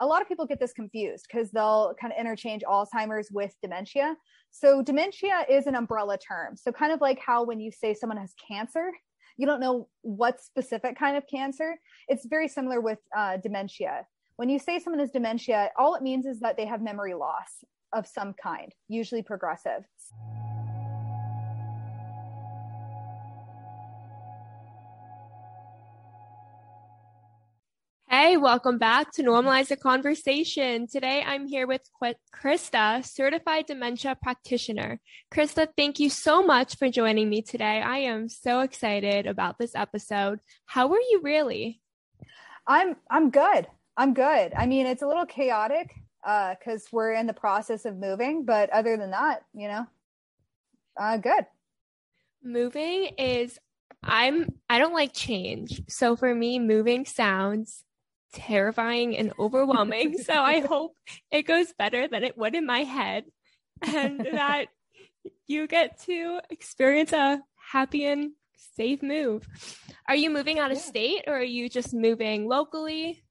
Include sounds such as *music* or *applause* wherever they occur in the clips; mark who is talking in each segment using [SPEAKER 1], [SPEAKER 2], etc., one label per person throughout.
[SPEAKER 1] a lot of people get this confused because they'll kind of interchange Alzheimer's with dementia. So, dementia is an umbrella term. So, kind of like how when you say someone has cancer, you don't know what specific kind of cancer. It's very similar with uh, dementia. When you say someone has dementia, all it means is that they have memory loss of some kind, usually progressive.
[SPEAKER 2] Hey, welcome back to Normalize the Conversation. Today I'm here with Krista, certified dementia practitioner. Krista, thank you so much for joining me today. I am so excited about this episode. How are you really?
[SPEAKER 1] I'm I'm good. I'm good. I mean, it's a little chaotic uh cuz we're in the process of moving, but other than that, you know, uh good.
[SPEAKER 2] Moving is I'm I don't like change. So for me, moving sounds terrifying and overwhelming. so I *laughs* hope it goes better than it would in my head and *laughs* that you get to experience a happy and safe move. Are you moving out of yeah. state or are you just moving locally?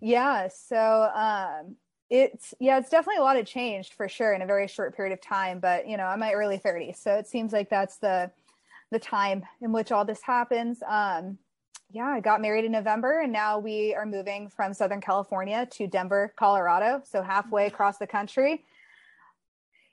[SPEAKER 1] Yeah, so um it's yeah, it's definitely a lot of change for sure in a very short period of time, but you know, I'm my early 30s, so it seems like that's the the time in which all this happens. Um yeah, I got married in November and now we are moving from Southern California to Denver, Colorado. So halfway across the country.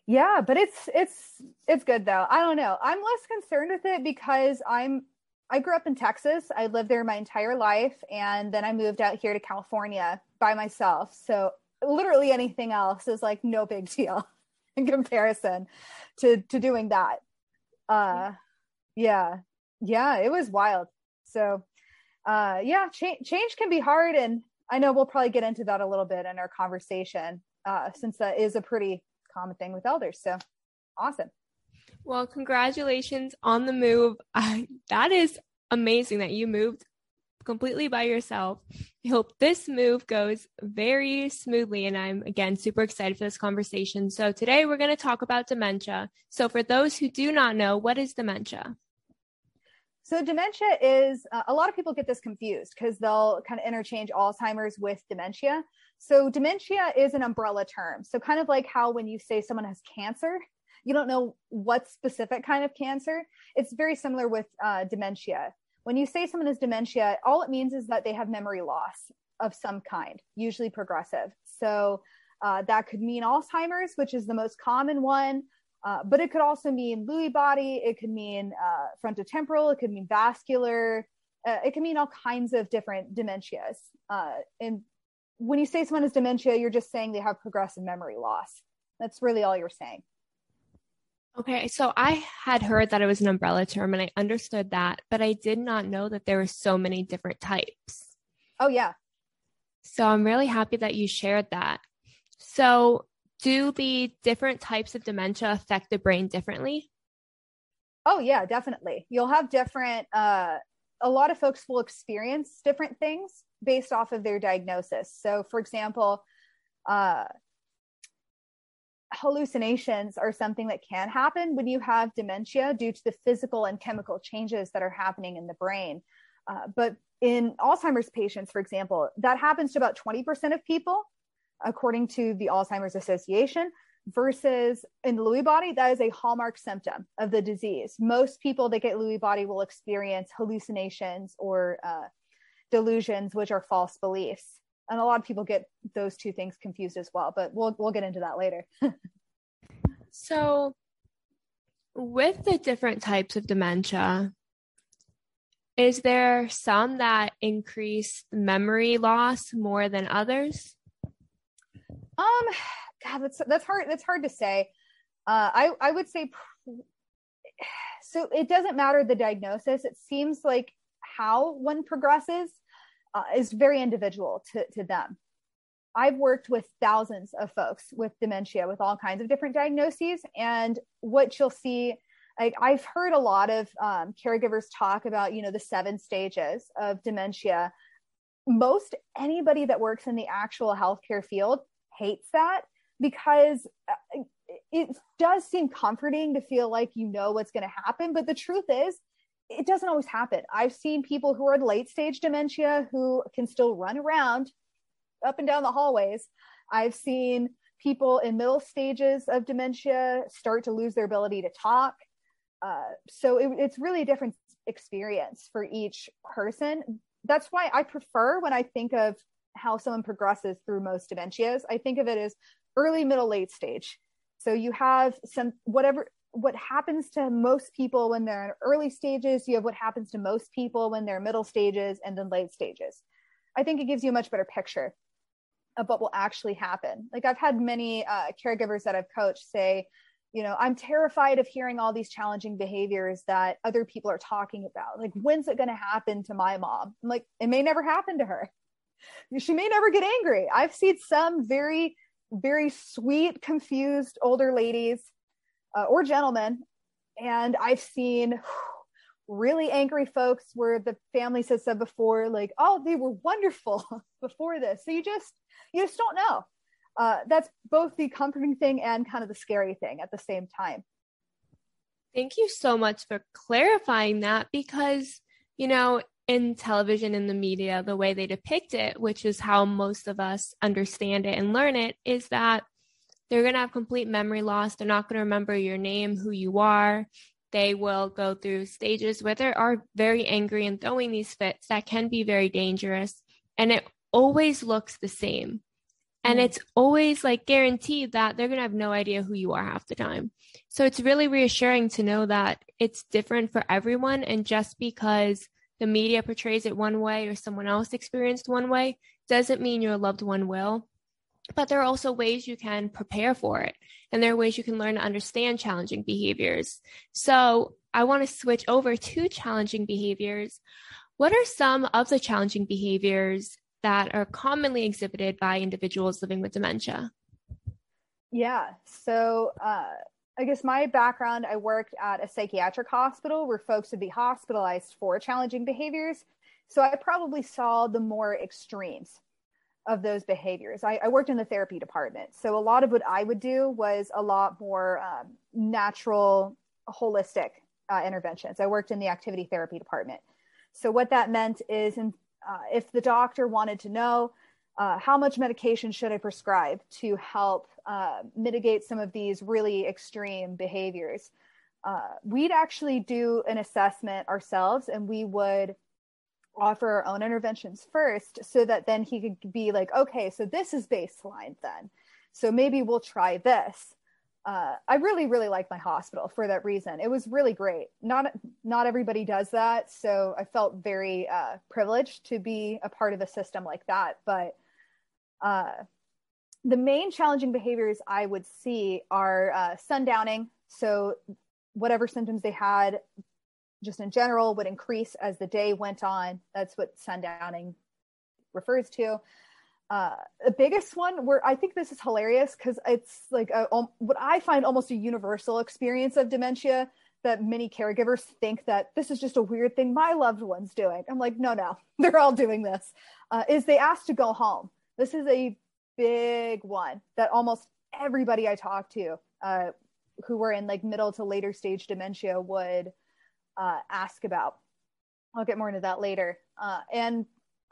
[SPEAKER 1] Yeah, but it's it's it's good though. I don't know. I'm less concerned with it because I'm I grew up in Texas. I lived there my entire life and then I moved out here to California by myself. So literally anything else is like no big deal *laughs* in comparison to to doing that. Uh yeah. Yeah, it was wild. So uh, yeah, cha- change can be hard. And I know we'll probably get into that a little bit in our conversation, uh, since that is a pretty common thing with elders. So awesome.
[SPEAKER 2] Well, congratulations on the move. Uh, that is amazing that you moved completely by yourself. I hope this move goes very smoothly. And I'm again super excited for this conversation. So today we're going to talk about dementia. So for those who do not know, what is dementia?
[SPEAKER 1] So dementia is uh, a lot of people get this confused because they'll kind of interchange Alzheimer's with dementia. So dementia is an umbrella term. So kind of like how when you say someone has cancer, you don't know what specific kind of cancer. It's very similar with uh, dementia. When you say someone has dementia, all it means is that they have memory loss of some kind, usually progressive. So uh, that could mean Alzheimer's, which is the most common one. Uh, but it could also mean Lewy body, it could mean uh, frontotemporal, it could mean vascular, uh, it can mean all kinds of different dementias. Uh, and when you say someone has dementia, you're just saying they have progressive memory loss. That's really all you're saying.
[SPEAKER 2] Okay, so I had heard that it was an umbrella term and I understood that, but I did not know that there were so many different types.
[SPEAKER 1] Oh, yeah.
[SPEAKER 2] So I'm really happy that you shared that. So, do the different types of dementia affect the brain differently?
[SPEAKER 1] Oh yeah, definitely. You'll have different uh a lot of folks will experience different things based off of their diagnosis. So for example, uh hallucinations are something that can happen when you have dementia due to the physical and chemical changes that are happening in the brain. Uh, but in Alzheimer's patients, for example, that happens to about 20% of people according to the Alzheimer's Association, versus in the Lewy body, that is a hallmark symptom of the disease. Most people that get Lewy body will experience hallucinations or uh, delusions, which are false beliefs. And a lot of people get those two things confused as well, but we'll we'll get into that later. *laughs*
[SPEAKER 2] so, with the different types of dementia, is there some that increase memory loss more than others?
[SPEAKER 1] Um, God, that's that's hard. That's hard to say. Uh, I I would say so. It doesn't matter the diagnosis. It seems like how one progresses uh, is very individual to to them. I've worked with thousands of folks with dementia with all kinds of different diagnoses, and what you'll see. Like I've heard a lot of um, caregivers talk about, you know, the seven stages of dementia. Most anybody that works in the actual healthcare field hates that because uh, it does seem comforting to feel like you know what's going to happen. But the truth is, it doesn't always happen. I've seen people who are in late stage dementia who can still run around up and down the hallways. I've seen people in middle stages of dementia start to lose their ability to talk. Uh, so it, it's really a different experience for each person. That's why I prefer when I think of how someone progresses through most dementias, I think of it as early, middle, late stage. So you have some whatever what happens to most people when they're in early stages, you have what happens to most people when they're middle stages and then late stages. I think it gives you a much better picture of what will actually happen. Like I've had many uh, caregivers that I've coached say, you know, I'm terrified of hearing all these challenging behaviors that other people are talking about. Like, when's it going to happen to my mom? I'm like, it may never happen to her. She may never get angry. I've seen some very, very sweet, confused older ladies uh, or gentlemen, and I've seen really angry folks where the families have said before, like, oh, they were wonderful *laughs* before this. So you just, you just don't know. Uh, that's both the comforting thing and kind of the scary thing at the same time.
[SPEAKER 2] Thank you so much for clarifying that because, you know, in television and the media, the way they depict it, which is how most of us understand it and learn it, is that they're going to have complete memory loss. They're not going to remember your name, who you are. They will go through stages where they are very angry and throwing these fits that can be very dangerous. And it always looks the same. And mm. it's always like guaranteed that they're going to have no idea who you are half the time. So it's really reassuring to know that it's different for everyone. And just because the media portrays it one way or someone else experienced one way doesn't mean your loved one will. But there are also ways you can prepare for it. And there are ways you can learn to understand challenging behaviors. So i want to switch over to challenging behaviors. What are some of the challenging behaviors that are commonly exhibited by individuals living with dementia?
[SPEAKER 1] Yeah. So uh, i guess my background i worked at a psychiatric hospital where folks would be hospitalized for challenging behaviors so i probably saw the more extremes of those behaviors. I, I, worked in the therapy department. So a lot of what I would do was a lot more um, natural, holistic uh, interventions. I worked in the activity therapy department. So what that meant is in, uh, if the doctor wanted to know uh, how much medication should I prescribe to help uh, mitigate some of these really extreme behaviors, uh, we'd actually do an assessment ourselves and we would offer our own interventions first so that then he could be like okay so this is baseline then. So maybe we'll try this. Uh, i really really like my hospital for that reason. It was really great. Not not everybody does that. So i felt very uh, privileged to be a part of a system like that. But uh, the main challenging behaviors i would see are uh, sundowning so whatever symptoms they had just in general would increase as the day went on. That's what sundowning refers to. Uh, the biggest one where I think this is hilarious because it's like a, um, what I find almost a universal experience of dementia that many caregivers think that this is just a weird thing my loved one's doing. I'm like, no, no, *laughs* they're all doing this. Uh, is they ask to go home. This is a big one that almost everybody I talked to uh, who were in like middle to later stage dementia would uh, ask about. I'll get more into that later. Uh, and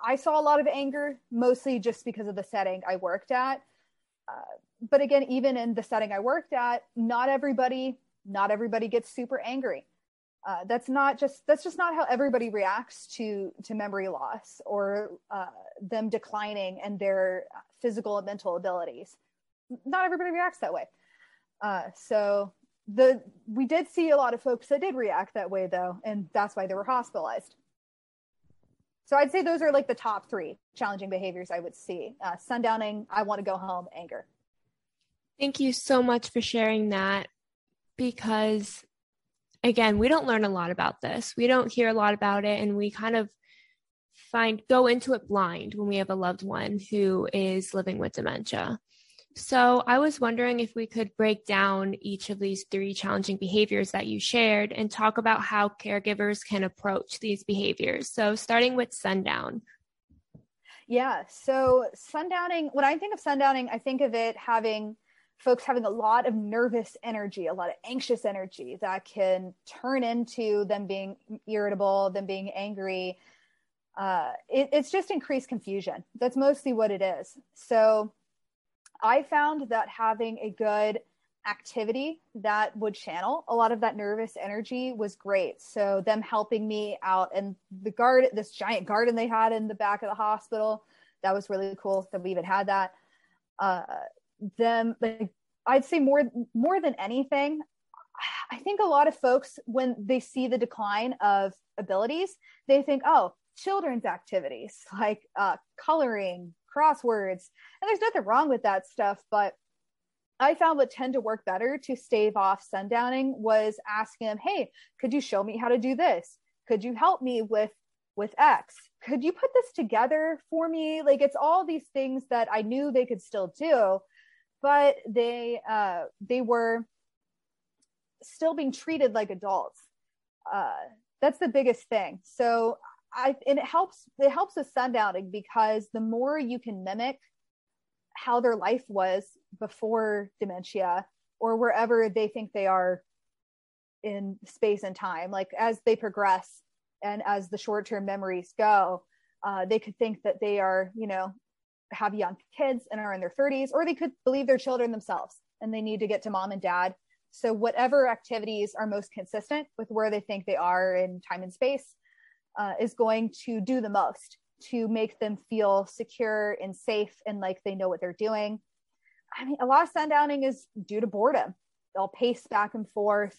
[SPEAKER 1] I saw a lot of anger, mostly just because of the setting I worked at. Uh, but again, even in the setting I worked at, not everybody, not everybody gets super angry. Uh, that's not just that's just not how everybody reacts to to memory loss or uh, them declining and their physical and mental abilities. Not everybody reacts that way. Uh, so the we did see a lot of folks that did react that way though and that's why they were hospitalized so i'd say those are like the top three challenging behaviors i would see uh, sundowning i want to go home anger
[SPEAKER 2] thank you so much for sharing that because again we don't learn a lot about this we don't hear a lot about it and we kind of find go into it blind when we have a loved one who is living with dementia so I was wondering if we could break down each of these three challenging behaviors that you shared and talk about how caregivers can approach these behaviors. So starting with sundown.
[SPEAKER 1] Yeah. So sundowning, when I think of sundowning, I think of it having folks having a lot of nervous energy, a lot of anxious energy that can turn into them being irritable, them being angry. uh, it, it's just increased confusion. That's mostly what it is. So I found that having a good activity that would channel a lot of that nervous energy was great. So them helping me out and the garden, this giant garden they had in the back of the hospital, that was really cool that we even had that. Uh, them, like, I'd say more more than anything, I think a lot of folks when they see the decline of abilities, they think, oh, children's activities *laughs* like uh, coloring, crosswords, and there's nothing wrong with that stuff, but I found what tend to work better to stave off sundowning was asking them, "Hey, could you show me how to do this? Could you help me with with X? Could you put this together for me?" Like it's all these things that I knew they could still do, but they uh, they were still being treated like adults. Uh, that's the biggest thing. So I and it helps it helps with sundowning because the more you can mimic how their life was before dementia or wherever they think they are in space and time like as they progress and as the short-term memories go uh, they could think that they are you know have young kids and are in their 30s or they could believe they're children themselves and they need to get to mom and dad so whatever activities are most consistent with where they think they are in time and space uh, is going to do the most to make them feel secure and safe and like they know what they're doing. I mean, a lot of sundowning is due to boredom. They'll pace back and forth.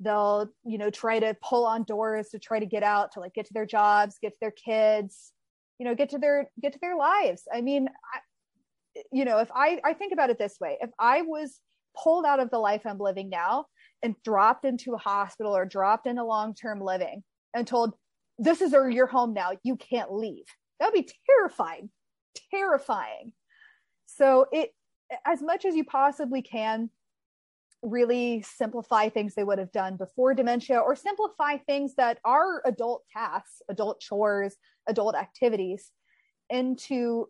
[SPEAKER 1] They'll, you know, try to pull on doors to try to get out to like get to their jobs, get to their kids, you know, get to their get to their lives. I mean, I, you know, if I I think about it this way, if I was pulled out of the life I'm living now and dropped into a hospital or dropped into long-term living and told this is your home now. You can't leave. That would be terrifying, terrifying. So it, as much as you possibly can, really simplify things they would have done before dementia or simplify things that are adult tasks, adult chores, adult activities into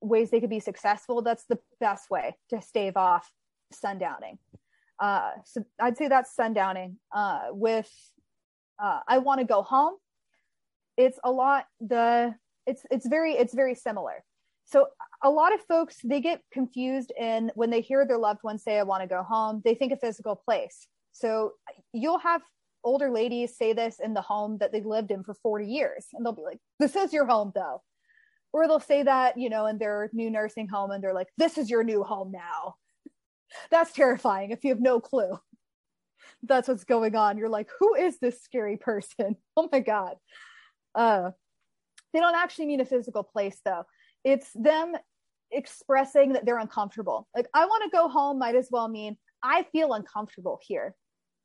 [SPEAKER 1] ways they could be successful. That's the best way to stave off sundowning. Uh, so I'd say that's sundowning. Uh, with uh, I want to go home it's a lot the it's it's very it's very similar so a lot of folks they get confused in when they hear their loved ones say i want to go home they think a physical place. So you'll have older ladies say this in the home that they've lived in for 40 years and they'll be like this is your home though. Or they'll say that you know in their new nursing home and they're like this is your new home now. *laughs* That's terrifying if you have no clue. That's what's going on. You're like who is this scary person? *laughs* Oh my god. Uh, they don't actually mean a physical place though. It's them expressing that they're uncomfortable. Like, I want to go home might as well mean I feel uncomfortable here.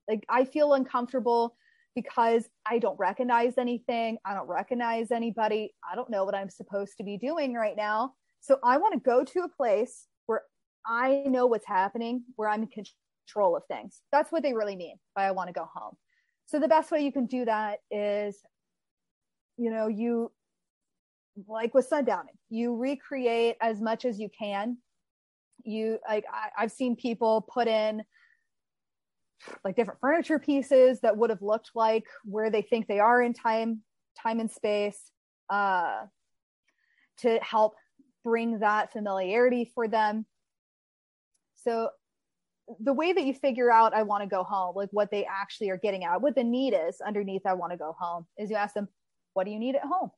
[SPEAKER 1] Like, I feel uncomfortable because I don't recognize anything. I don't recognize anybody. I don't know what I'm supposed to be doing right now. So I want to go to a place where I know what's happening, where I'm in control of things. That's what they really mean by I want to go home. So the best way you can do that is you know you like with sundowning you recreate as much as you can you like I, i've seen people put in like different furniture pieces that would have looked like where they think they are in time time and space uh to help bring that familiarity for them so the way that you figure out i want to go home like what they actually are getting at what the need is underneath i want to go home is you ask them what do you need at home?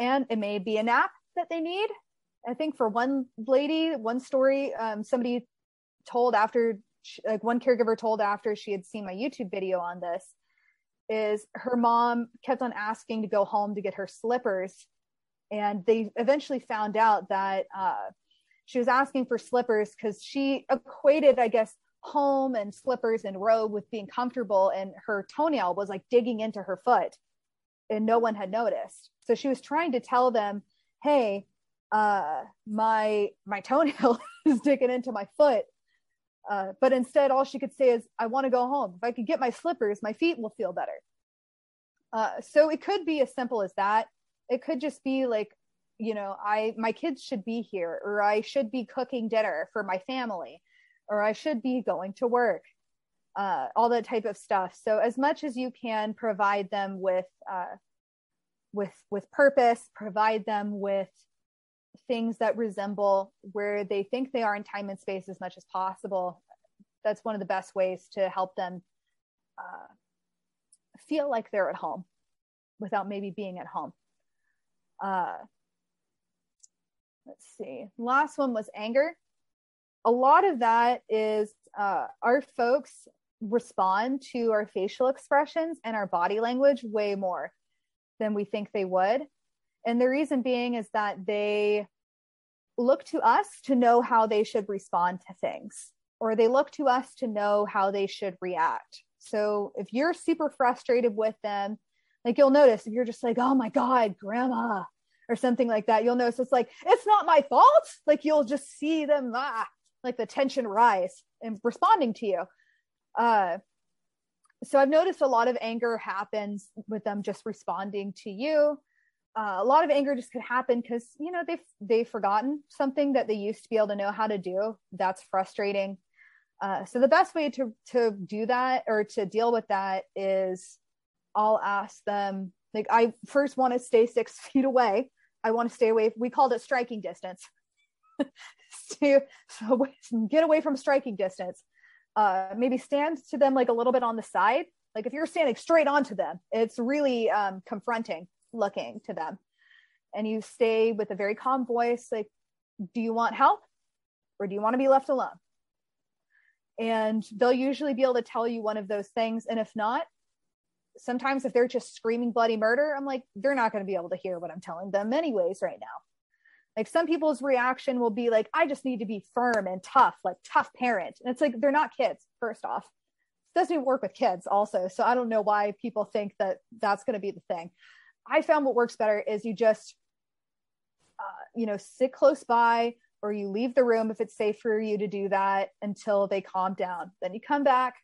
[SPEAKER 1] And it may be a nap that they need. I think for one lady, one story, um, somebody told after, like one caregiver told after she had seen my YouTube video on this, is her mom kept on asking to go home to get her slippers. And they eventually found out that uh, she was asking for slippers because she equated, I guess, home and slippers and robe with being comfortable. And her toenail was like digging into her foot and no one had noticed. So she was trying to tell them, "Hey, uh, my my toenail *laughs* is digging into my foot." Uh, but instead, all she could say is, "I want to go home. If I could get my slippers, my feet will feel better." Uh, so it could be as simple as that. It could just be like, you know, I my kids should be here, or I should be cooking dinner for my family, or I should be going to work uh, all that type of stuff. So as much as you can provide them with uh, with with purpose provide them with things that resemble where they think they are in time and space as much as possible that's one of the best ways to help them uh, feel like they're at home without maybe being at home. Uh, let's see. Last one was anger. A lot of that is uh, our folks respond to our facial expressions and our body language way more than we think they would. And the reason being is that they look to us to know how they should respond to things, or they look to us to know how they should react. So if you're super frustrated with them, like you'll notice if you're just like, oh my God, grandma, or something like that, you'll notice it's like, it's not my fault. Like you'll just see them, ah, like the tension rise and responding to you. Uh, so I've noticed a lot of anger happens with them just responding to you. Uh, a lot of anger just could happen because you know they've they've forgotten something that they used to be able to know how to do. That's frustrating. Uh, so the best way to to do that or to deal with that is I'll ask them like I first want to stay six *laughs* feet away. I want to stay away. We called it striking distance. *laughs* stay, so get away from striking distance uh, maybe stand to them like a little bit on the side. Like if you're standing straight onto them, it's really um, confronting looking to them. And you stay with a very calm voice, like, do you want help or do you want to be left alone? And they'll usually be able to tell you one of those things. And if not, sometimes if they're just screaming bloody murder, I'm like, they're not going to be able to hear what I'm telling them, anyways, right now. Like some people's reaction will be like, I just need to be firm and tough, like tough parent. And it's like, they're not kids, first off. It doesn't even work with kids, also. So I don't know why people think that that's going to be the thing. I found what works better is you just, uh, you know, sit close by or you leave the room if it's safe for you to do that until they calm down. Then you come back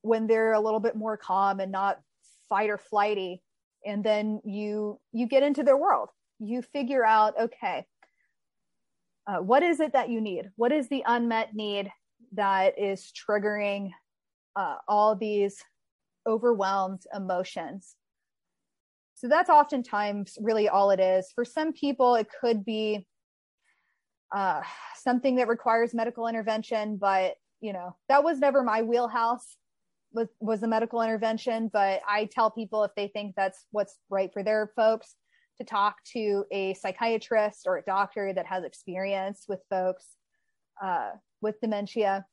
[SPEAKER 1] when they're a little bit more calm and not fight or flighty and then you you get into their world you figure out okay uh, what is it that you need? What is the unmet need that is triggering uh, all these overwhelmed emotions? So that's oftentimes really all it is. For some people it could be uh, something that requires medical intervention but you know that was never my wheelhouse was was the medical intervention but i tell people if they think that's what's right for their folks to talk to a psychiatrist or a doctor that has experience with folks uh, with dementia.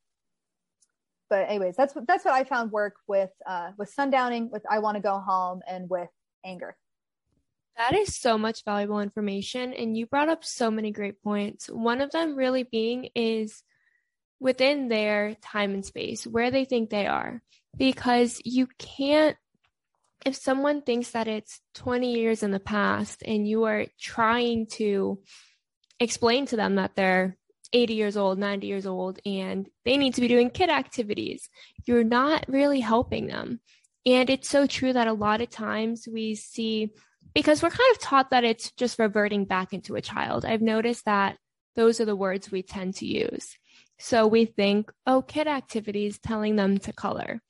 [SPEAKER 1] But anyways, that's what that's what I found work with uh, with sundowning, with I want to go home, and with anger.
[SPEAKER 2] That is so much valuable information, and you brought up so many great points. One of them really being is within their time and space where they think they are, because you can't if someone thinks that it's 20 years in the past and you are trying to explain to them that they're 80 years old, 90 years old, and they need to be doing kid activities, you're not really helping them. And it's so true that a lot of times we see, because we're kind of taught that it's just reverting back into a child. I've noticed that those are the words we tend to use. So we think, oh, kid activities, telling them to color.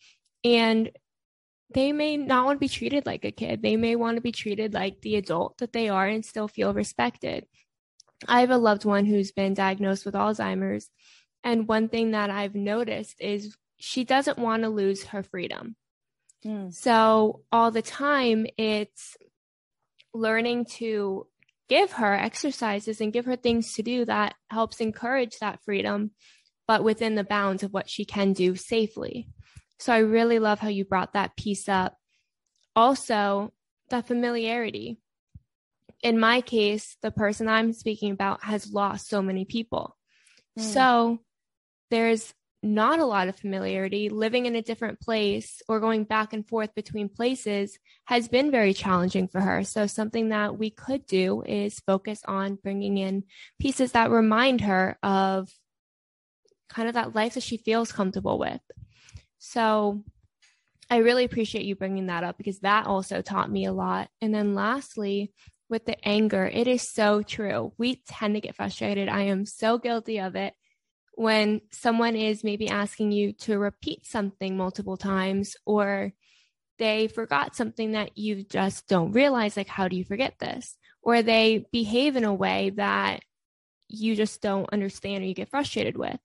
[SPEAKER 2] And they may not want to be treated like a kid. They may want to be treated like the adult that they are and still feel respected. I have a loved one who's been diagnosed with Alzheimer's. And one thing that I've noticed is she doesn't want to lose her freedom. Mm. So all the time, it's learning to give her exercises and give her things to do that helps encourage that freedom, but within the bounds of what she can do safely. So I really love how you brought that piece up. Also, the familiarity. In my case, the person I'm speaking about has lost so many people. Mm. So there's not a lot of familiarity. Living in a different place or going back and forth between places has been very challenging for her. So, something that we could do is focus on bringing in pieces that remind her of kind of that life that she feels comfortable with. So I really appreciate you bringing that up because that also taught me a lot. And then lastly, with the anger, it is so true. We tend to get frustrated. I am so guilty of it when someone is maybe asking you to repeat something multiple times or they forgot something that you just don't realize like how do you forget this or they behave in a way that you just don't understand or you get frustrated with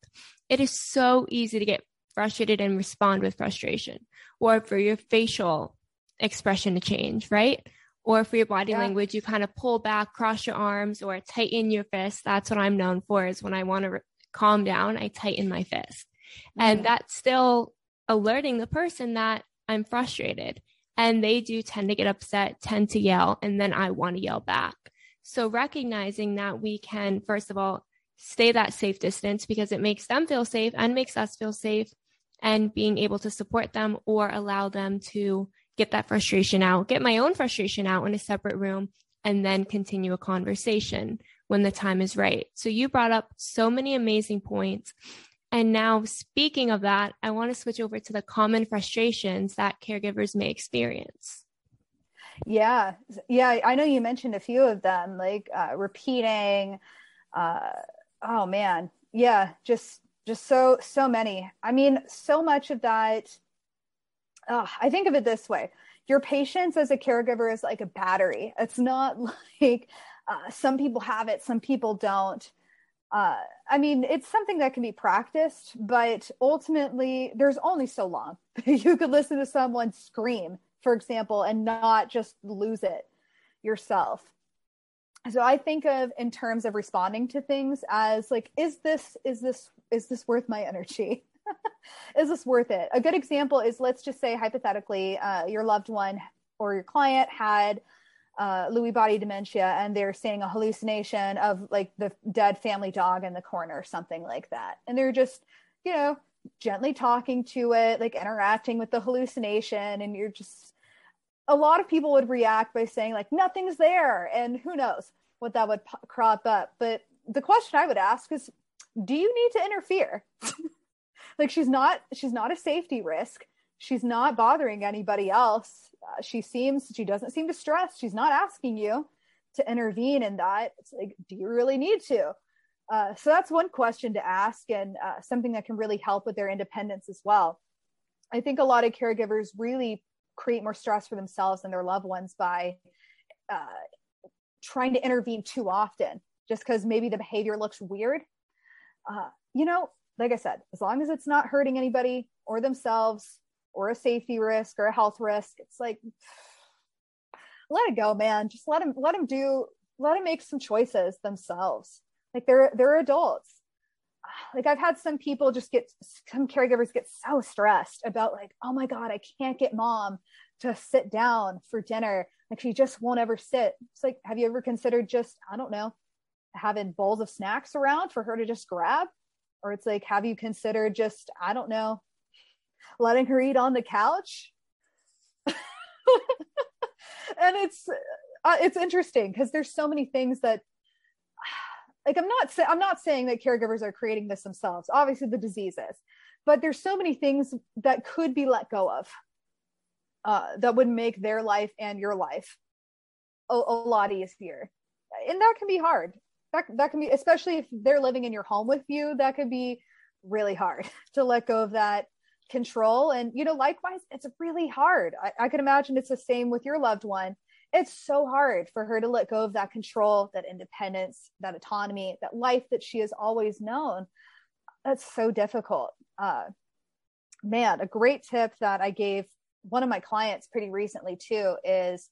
[SPEAKER 2] it is so easy to get frustrated and respond with frustration or for your facial expression to change right or for your body yeah. language you kind of pull back cross your arms or tighten your fist that's what i'm known for is when i want to re- calm down i tighten my fist mm-hmm. and that's still alerting the person that I'm frustrated. And they do tend to get upset, tend to yell, and then I want to yell back. So recognizing that we can, first of all, stay that safe distance because it makes them feel safe and makes us feel safe, and being able to support them or allow them to get that frustration out, get my own frustration out in a separate room, and then continue a conversation when the time is right. So you brought up so many amazing points. And now, speaking of that, I want to switch over to the common frustrations that caregivers may experience.
[SPEAKER 1] Yeah. Yeah. I know you mentioned a few of them, like uh, repeating. Uh, oh, man. Yeah. Just, just so, so many. I mean, so much of that. Uh, I think of it this way your patience as a caregiver is like a battery. It's not *laughs* like uh, some people have it, some people don't uh, I mean, it's something that can be practiced, but ultimately, there's only so long *laughs* you could listen to someone scream, for example, and not just lose it yourself. So I think of in terms of responding to things as like, is this is this is this worth my energy? *laughs* is this worth it? A good example is let's just say hypothetically, uh, your loved one or your client had uh, Lewy body dementia and they're seeing a hallucination of like the dead family dog in the corner or something like that. And they're just, you know, gently talking to it, like interacting with the hallucination. And you're just, a lot of people would react by saying, like, nothing's there. And who knows what that would p- crop up. But the question I would ask is, do you need to interfere? *laughs* like, she's not, she's not a safety risk. She's not bothering anybody else. Uh, she seems she doesn't seem to stress she's not asking you to intervene in that. It's like do you really need to? Uh, so that's one question to ask and uh, something that can really help with their independence as well. I think a lot of caregivers really create more stress for themselves and their loved ones by uh, trying to intervene too often just because maybe the behavior looks weird uh, you know like i said as long as it's not hurting anybody or themselves or a safety risk or a health risk it's like *sighs* let it go man. Just let them let them do let them make some choices themselves. Like they're they're adults. *sighs* Like i've had some people just get some caregivers get so stressed about like oh my god i can't get mom to sit down for dinner. Like she just won't ever sit. It's like have you ever considered just i don't know having bowls of snacks around for her to just grab or it's like have you considered just i don't know letting her eat on the couch. *laughs* and it's uh, it's interesting because there's so many things that *sighs* like I'm not sa- I'm not saying that caregivers are creating this themselves. Obviously the diseases. But there's so many things that could be let go of uh, that would make their life and your life a, a lot easier. And that can be hard. That, that can be, especially if they're living in your home with you, that could be really hard *laughs* to let go of that control. And, you know, likewise, it's really hard. I, I can imagine it's the same with your loved one. It's so hard for her to let go of that control, that independence, that autonomy, that life that she has always known. That's so difficult. Uh, man, a great tip that I gave one of my clients pretty recently too is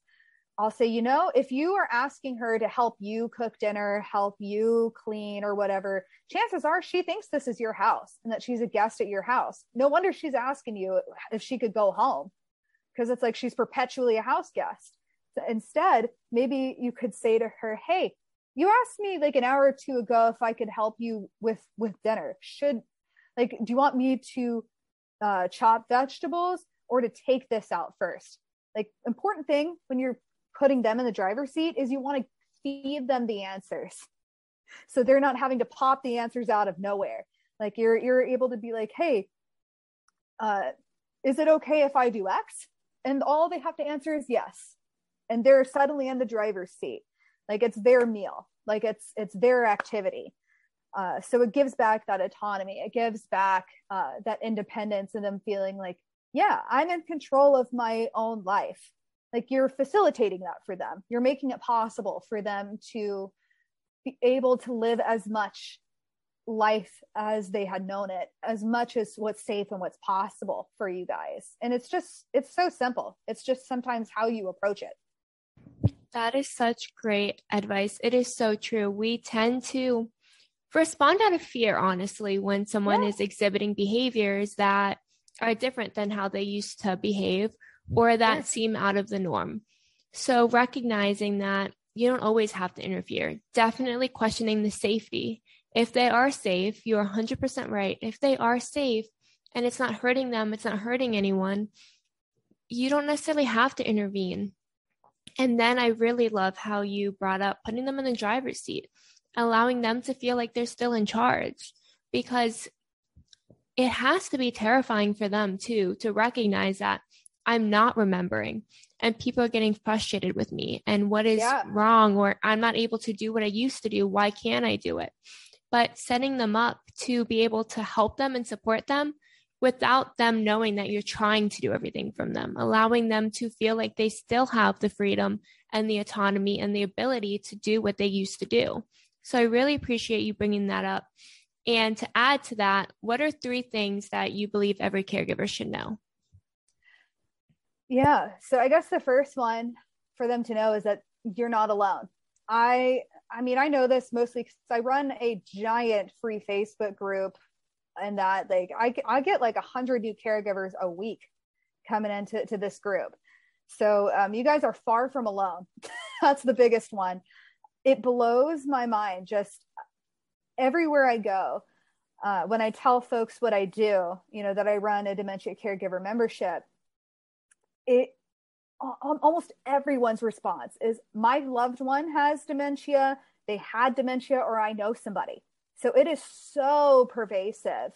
[SPEAKER 1] I'll say, you know, if you are asking her to help you cook dinner, help you clean or whatever, chances are she thinks this is your house and that she's a guest at your house. No wonder she's asking you if she could go home because it's like she's perpetually a house guest. So instead, maybe you could say to her, "Hey, you asked me like an hour or two ago if I could help you with with dinner. Should like do you want me to uh, chop vegetables or to take this out first? Like important thing when you're putting them in the driver's seat is you want to feed them the answers. So they're not having to pop the answers out of nowhere. Like you're you're able to be like hey uh is it okay if i do x? And all they have to answer is yes. And they're suddenly in the driver's seat. Like it's their meal. Like it's it's their activity. Uh, so it gives back that autonomy. It gives back uh, that independence and them feeling like yeah, I'm in control of my own life. Like you're facilitating that for them. You're making it possible for them to be able to live as much life as they had known it, as much as what's safe and what's possible for you guys. And it's just, it's so simple. It's just sometimes how you approach it.
[SPEAKER 2] That is such great advice. It is so true. We tend to respond out of fear, honestly, when someone yeah. is exhibiting behaviors that are different than how they used to behave or that seem out of the norm. So recognizing that you don't always have to interfere, definitely questioning the safety. If they are safe, you're 100% right. If they are safe and it's not hurting them, it's not hurting anyone, you don't necessarily have to intervene. And then I really love how you brought up putting them in the driver's seat, allowing them to feel like they're still in charge because it has to be terrifying for them too to recognize that I'm not remembering and people are getting frustrated with me and what is yeah. wrong or I'm not able to do what I used to do. Why can't I do it? But setting them up to be able to help them and support them without them knowing that you're trying to do everything from them, allowing them to feel like they still have the freedom and the autonomy and the ability to do what they used to do. So I really appreciate you bringing that up. And to add to that, what are three things that you believe every caregiver should know?
[SPEAKER 1] Yeah. So I guess the first one for them to know is that you're not alone. I I mean, I know this mostly because I run a giant free Facebook group and that like I, I get like a hundred new caregivers a week coming into to this group. So um, you guys are far from alone. *laughs* That's the biggest one. It blows my mind just everywhere I go, uh, when I tell folks what I do, you know, that I run a dementia caregiver membership, it almost everyone's response is my loved one has dementia, they had dementia, or I know somebody. So it is so pervasive.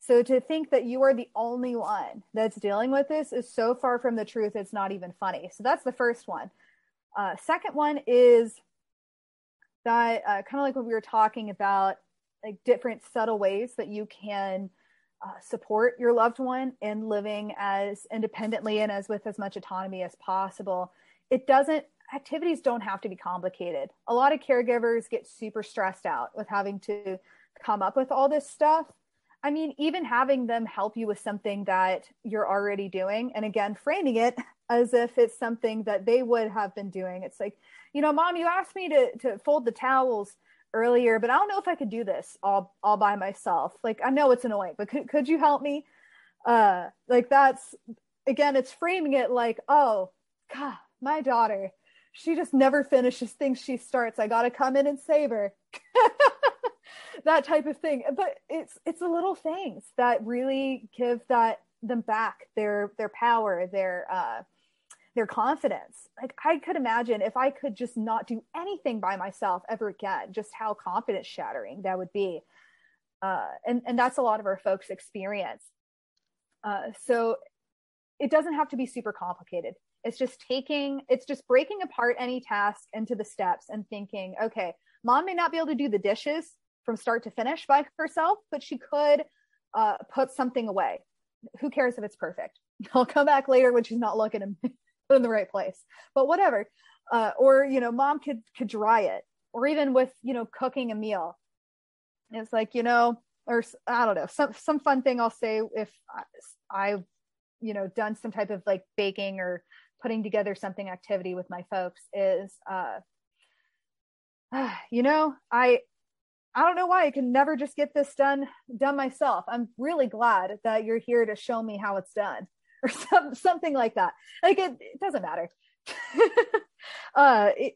[SPEAKER 1] So to think that you are the only one that's dealing with this is so far from the truth, it's not even funny. So that's the first one. Uh, second one is that uh, kind of like what we were talking about like different subtle ways that you can uh, support your loved one in living as independently and as with as much autonomy as possible. It doesn't activities don't have to be complicated. A lot of caregivers get super stressed out with having to come up with all this stuff. I mean, even having them help you with something that you're already doing, and again, framing it as if it's something that they would have been doing. It's like, you know, mom, you asked me to, to fold the towels earlier, but I don't know if I could do this all all by myself. Like I know it's annoying, but could could you help me? Uh like that's again, it's framing it like, oh God, my daughter, she just never finishes things she starts. I gotta come in and save her. *laughs* that type of thing. But it's it's the little things that really give that them back their their power, their uh their confidence. Like I could imagine if I could just not do anything by myself ever again, just how confidence shattering that would be. Uh, and and that's a lot of our folks' experience. Uh, so it doesn't have to be super complicated. It's just taking, it's just breaking apart any task into the steps and thinking, okay, mom may not be able to do the dishes from start to finish by herself, but she could uh, put something away. Who cares if it's perfect? *laughs* I'll come back later when she's not looking and in the right place. But whatever uh, or you know mom could could dry it or even with you know cooking a meal. It's like you know or i don't know some some fun thing i'll say if I, i've you know done some type of like baking or putting together something activity with my folks is uh *sighs* you know i i don't know why i can never just get this done done myself. I'm really glad that you're here to show me how it's done *laughs* or some, something like that. Like it, it doesn't matter. *laughs* uh, it,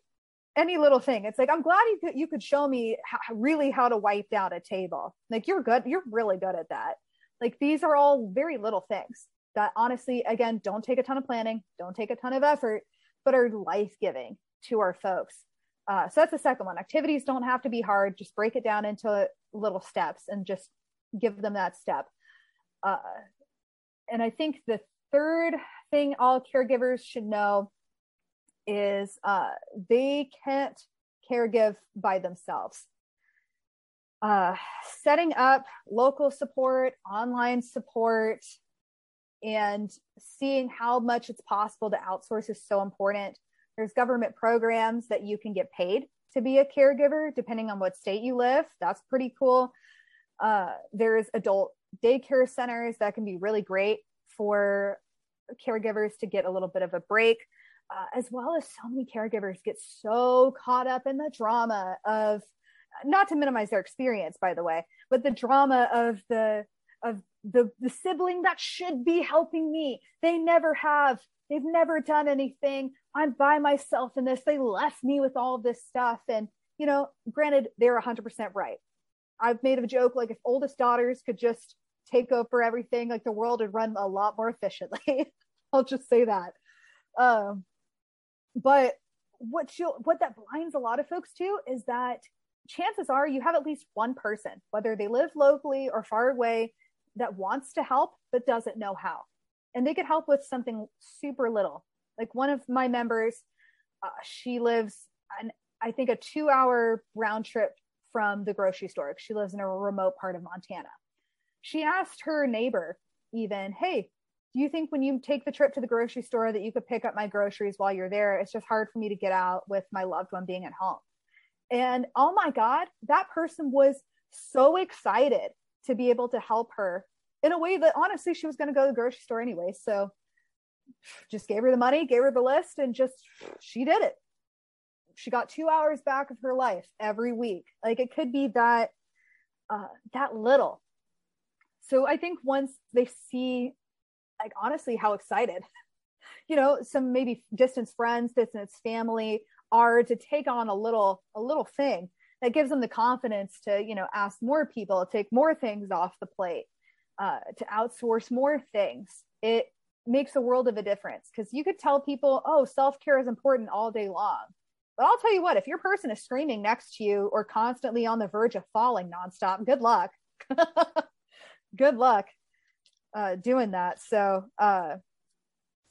[SPEAKER 1] any little thing. It's like I'm glad you could you could show me how, really how to wipe down a table. Like you're good. You're really good at that. Like these are all very little things that honestly, again, don't take a ton of planning, don't take a ton of effort, but are life giving to our folks. Uh, so that's the second one. Activities don't have to be hard. Just break it down into little steps and just give them that step. Uh, and I think the third thing all caregivers should know is uh, they can't caregive by themselves. Uh, setting up local support, online support, and seeing how much it's possible to outsource is so important. There's government programs that you can get paid to be a caregiver, depending on what state you live. That's pretty cool. Uh, there's adult daycare centers that can be really great for caregivers to get a little bit of a break. Uh, as well as so many caregivers get so caught up in the drama of not to minimize their experience by the way but the drama of the of the the sibling that should be helping me. They never have. They've never done anything. I'm by myself in this. They left me with all this stuff. And you know granted they're 100% right. I've made a joke like if oldest daughters could just take over everything like the world would run a lot more efficiently. *laughs* I'll just say that. Um but what you what that blinds a lot of folks to is that chances are you have at least one person whether they live locally or far away that wants to help but doesn't know how. And they could help with something super little. Like one of my members uh, she lives an, i think a two hour round trip from the grocery store. She lives in a remote part of montana she asked her neighbor even hey do you think when you take the trip to the grocery store that you could pick up my groceries while you're there? It's just hard for me to get out with my loved one being at home. And oh my god that person was so excited to be able to help her in a way that honestly she was going to go to the grocery store anyway. So just gave her the money gave her the list and just she did it. She got two hours back of her life every week. Like it could be that uh, that little so i think once they see like honestly how excited *laughs* you know some maybe distance friends distance family are to take on a little a little thing that gives them the confidence to you know ask more people take more things off the plate uh, to outsource more things. It makes a world of a difference because you could tell people oh self-care is important all day long. But i'll tell you what if your person is screaming next to you or constantly on the verge of falling nonstop good luck *laughs* good luck uh, doing that. So, uh,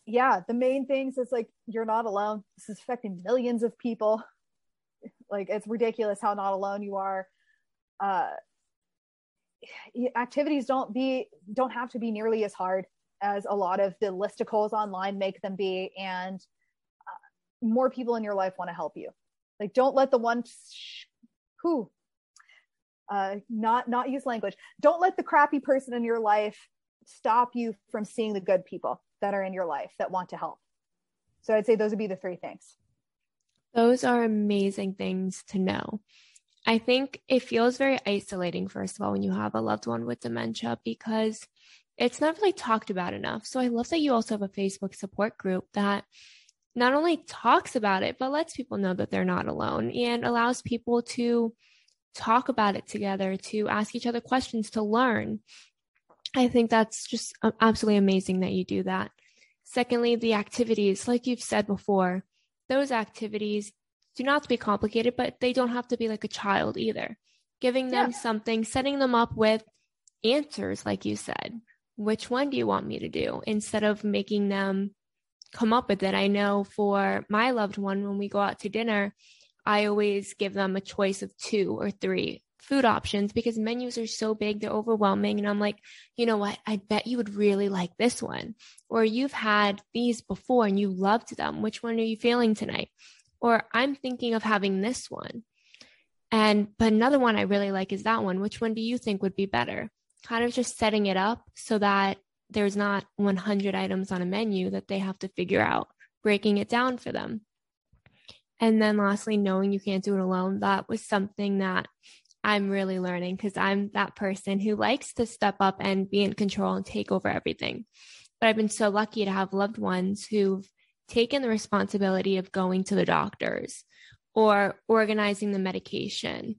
[SPEAKER 1] yeah, the main things is like you're not alone. This is affecting millions of people. *laughs* Like it's ridiculous how not alone you are. Uh, activities don't be don't have to be nearly as hard as a lot of the listicles online make them be, and uh, more people in your life want to help you. Like, don't let the one sh- who uh, not not use language. Don't let the crappy person in your life stop you from seeing the good people that are in your life that want to help. So I'd say those would be the three things.
[SPEAKER 2] Those are amazing things to know. I think it feels very isolating, first of all, when you have a loved one with dementia because it's not really talked about enough. So I love that you also have a Facebook support group that not only talks about it, but lets people know that they're not alone and allows people to talk about it together, to ask each other questions, to learn. I think that's just uh, absolutely amazing that you do that. Secondly, the activities, like you've said before, those activities do not be complicated, but they don't have to be like a child either. Giving them yeah. something, setting them up with answers, like you said. Which one do you want me to do? Instead of making them come up with it. I know for my loved one, when we go out to dinner, I always give them a choice of two or three food options because menus are so big, they're overwhelming. And I'm like, you know what? I bet you would really like this one. Or you've had these before and you loved them. Which one are you feeling tonight? Or I'm thinking of having this one. And, but another one I really like is that one. Which one do you think would be better? Kind of just setting it up so that there's not 100 items on a menu that they have to figure out, breaking it down for them. And then lastly, knowing you can't do it alone. That was something that I'm really learning because I'm that person who likes to step up and be in control and take over everything. But I've been so lucky to have loved ones who've taken the responsibility of going to the doctors or organizing the medication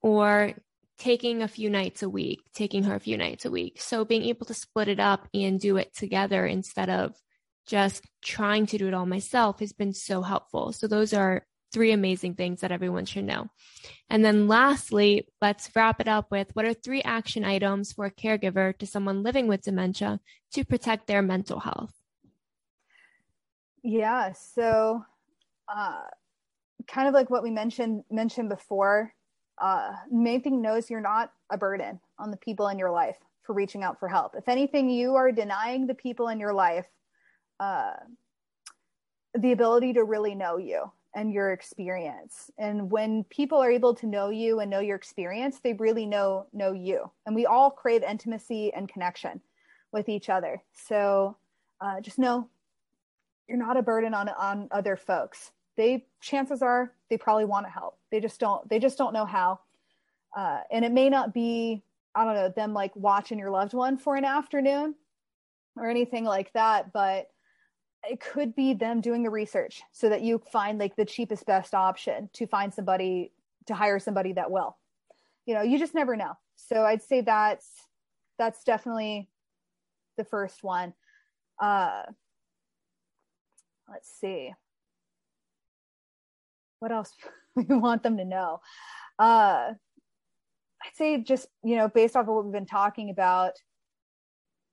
[SPEAKER 2] or taking a few nights a week, taking her a few nights a week. So being able to split it up and do it together instead of just trying to do it all myself has been so helpful. So those are three amazing things that everyone should know. And then lastly, let's wrap it up with what are three action items for a caregiver to someone living with dementia to protect their mental health?
[SPEAKER 1] Yeah, so uh, kind of like what we mentioned mentioned before, uh, main thing knows you're not a burden on the people in your life. for reaching out for help. If anything, you are denying the people in your life uh, the ability to really know you and your experience. And when people are able to know you and know your experience, they really know know you. And we all crave intimacy and connection with each other. So uh, just know you're not a burden on on other folks. They chances are they probably want to help. They just don't. They just don't know how. Uh, and it may not be I don't know them like watching your loved one for an afternoon or anything like that, but it could be them doing the research so that you find like the cheapest best option to find somebody to hire somebody that will. You know you just never know. So i'd say that's that's definitely the first one. Uh let's see. What else *laughs* we want them to know? Uh i'd say just you know based off of what we've been talking about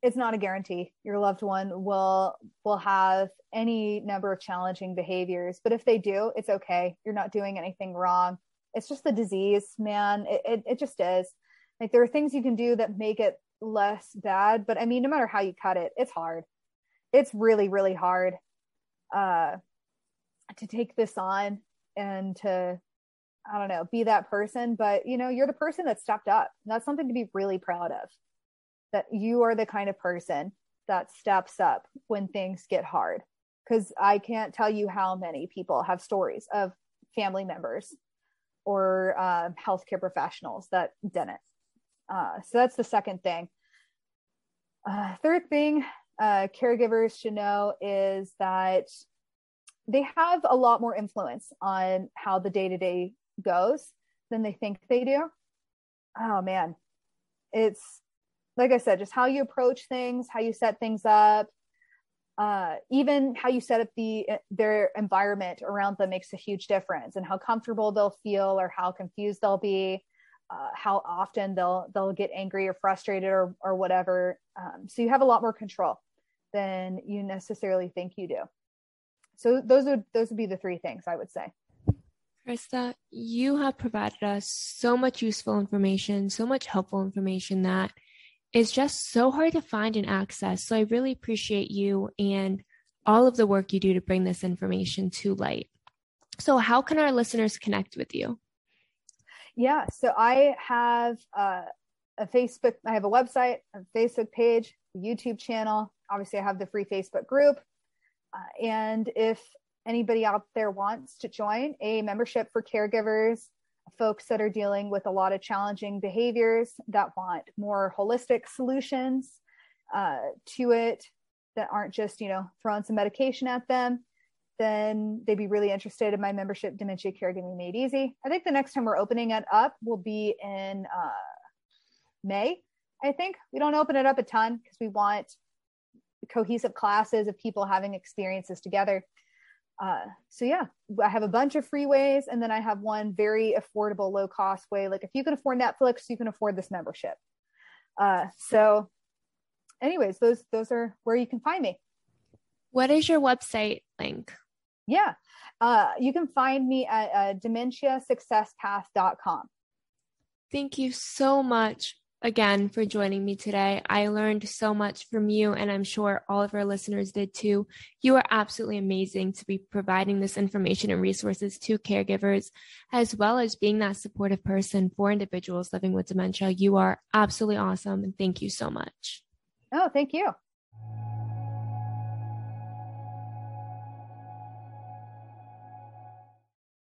[SPEAKER 1] it's not a guarantee. Your loved one will will have any number of challenging behaviors but if they do it's okay. You're not doing anything wrong. It's just the disease man. It, it, it just is. Like there are things you can do that make it less bad but i mean no matter how you cut it it's hard. It's really really hard uh to take this on and to i don't know be that person but you know you're the person that stepped up. That's something to be really proud of that you are the kind of person that steps up when things get hard. Because I can't tell you how many people have stories of family members or uh, healthcare professionals that didn't. Uh, so that's the second thing. Uh, third thing uh, caregivers should know is that they have a lot more influence on how the day to day goes than they think they do. Oh man, it's like I said, just how you approach things, how you set things up, uh, even how you set up the their environment around them makes a huge difference, and how comfortable they'll feel or how confused they'll be, uh, how often they'll they'll get angry or frustrated or or whatever. Um, so you have a lot more control than you necessarily think you do. So those would those would be the three things I would say.
[SPEAKER 2] Krista, you have provided us so much useful information, so much helpful information that is just so hard to find and access. So I really appreciate you and all of the work you do to bring this information to light. So, how can our listeners connect with you?
[SPEAKER 1] Yeah, so I have uh, a Facebook, I have a website, a Facebook page, a YouTube channel. Obviously, I have the free Facebook group. Uh, and if anybody out there wants to join a membership for caregivers, folks that are dealing with a lot of challenging behaviors that want more holistic solutions uh, to it that aren't just you know throwing some medication at them then they'd be really interested in my membership dementia caregiving made easy. I think the next time we're opening it up will be in uh, may i think. We don't open it up a ton because we want cohesive classes of people having experiences together uh, so yeah, I have a bunch of free ways, and then I have one very affordable, low cost way. Like if you can afford Netflix, you can afford this membership. Uh, so, anyways, those those are where you can find me.
[SPEAKER 2] What is your website link?
[SPEAKER 1] Yeah, uh, you can find me at uh, dementiasuccesspath.com.
[SPEAKER 2] Thank you so much again for joining me today. I learned so much from you, and I'm sure all of our listeners did too. You are absolutely amazing to be providing this information and resources to caregivers, as well as being that supportive person for individuals living with dementia. You are absolutely awesome, and thank you so much.
[SPEAKER 1] Oh, thank you.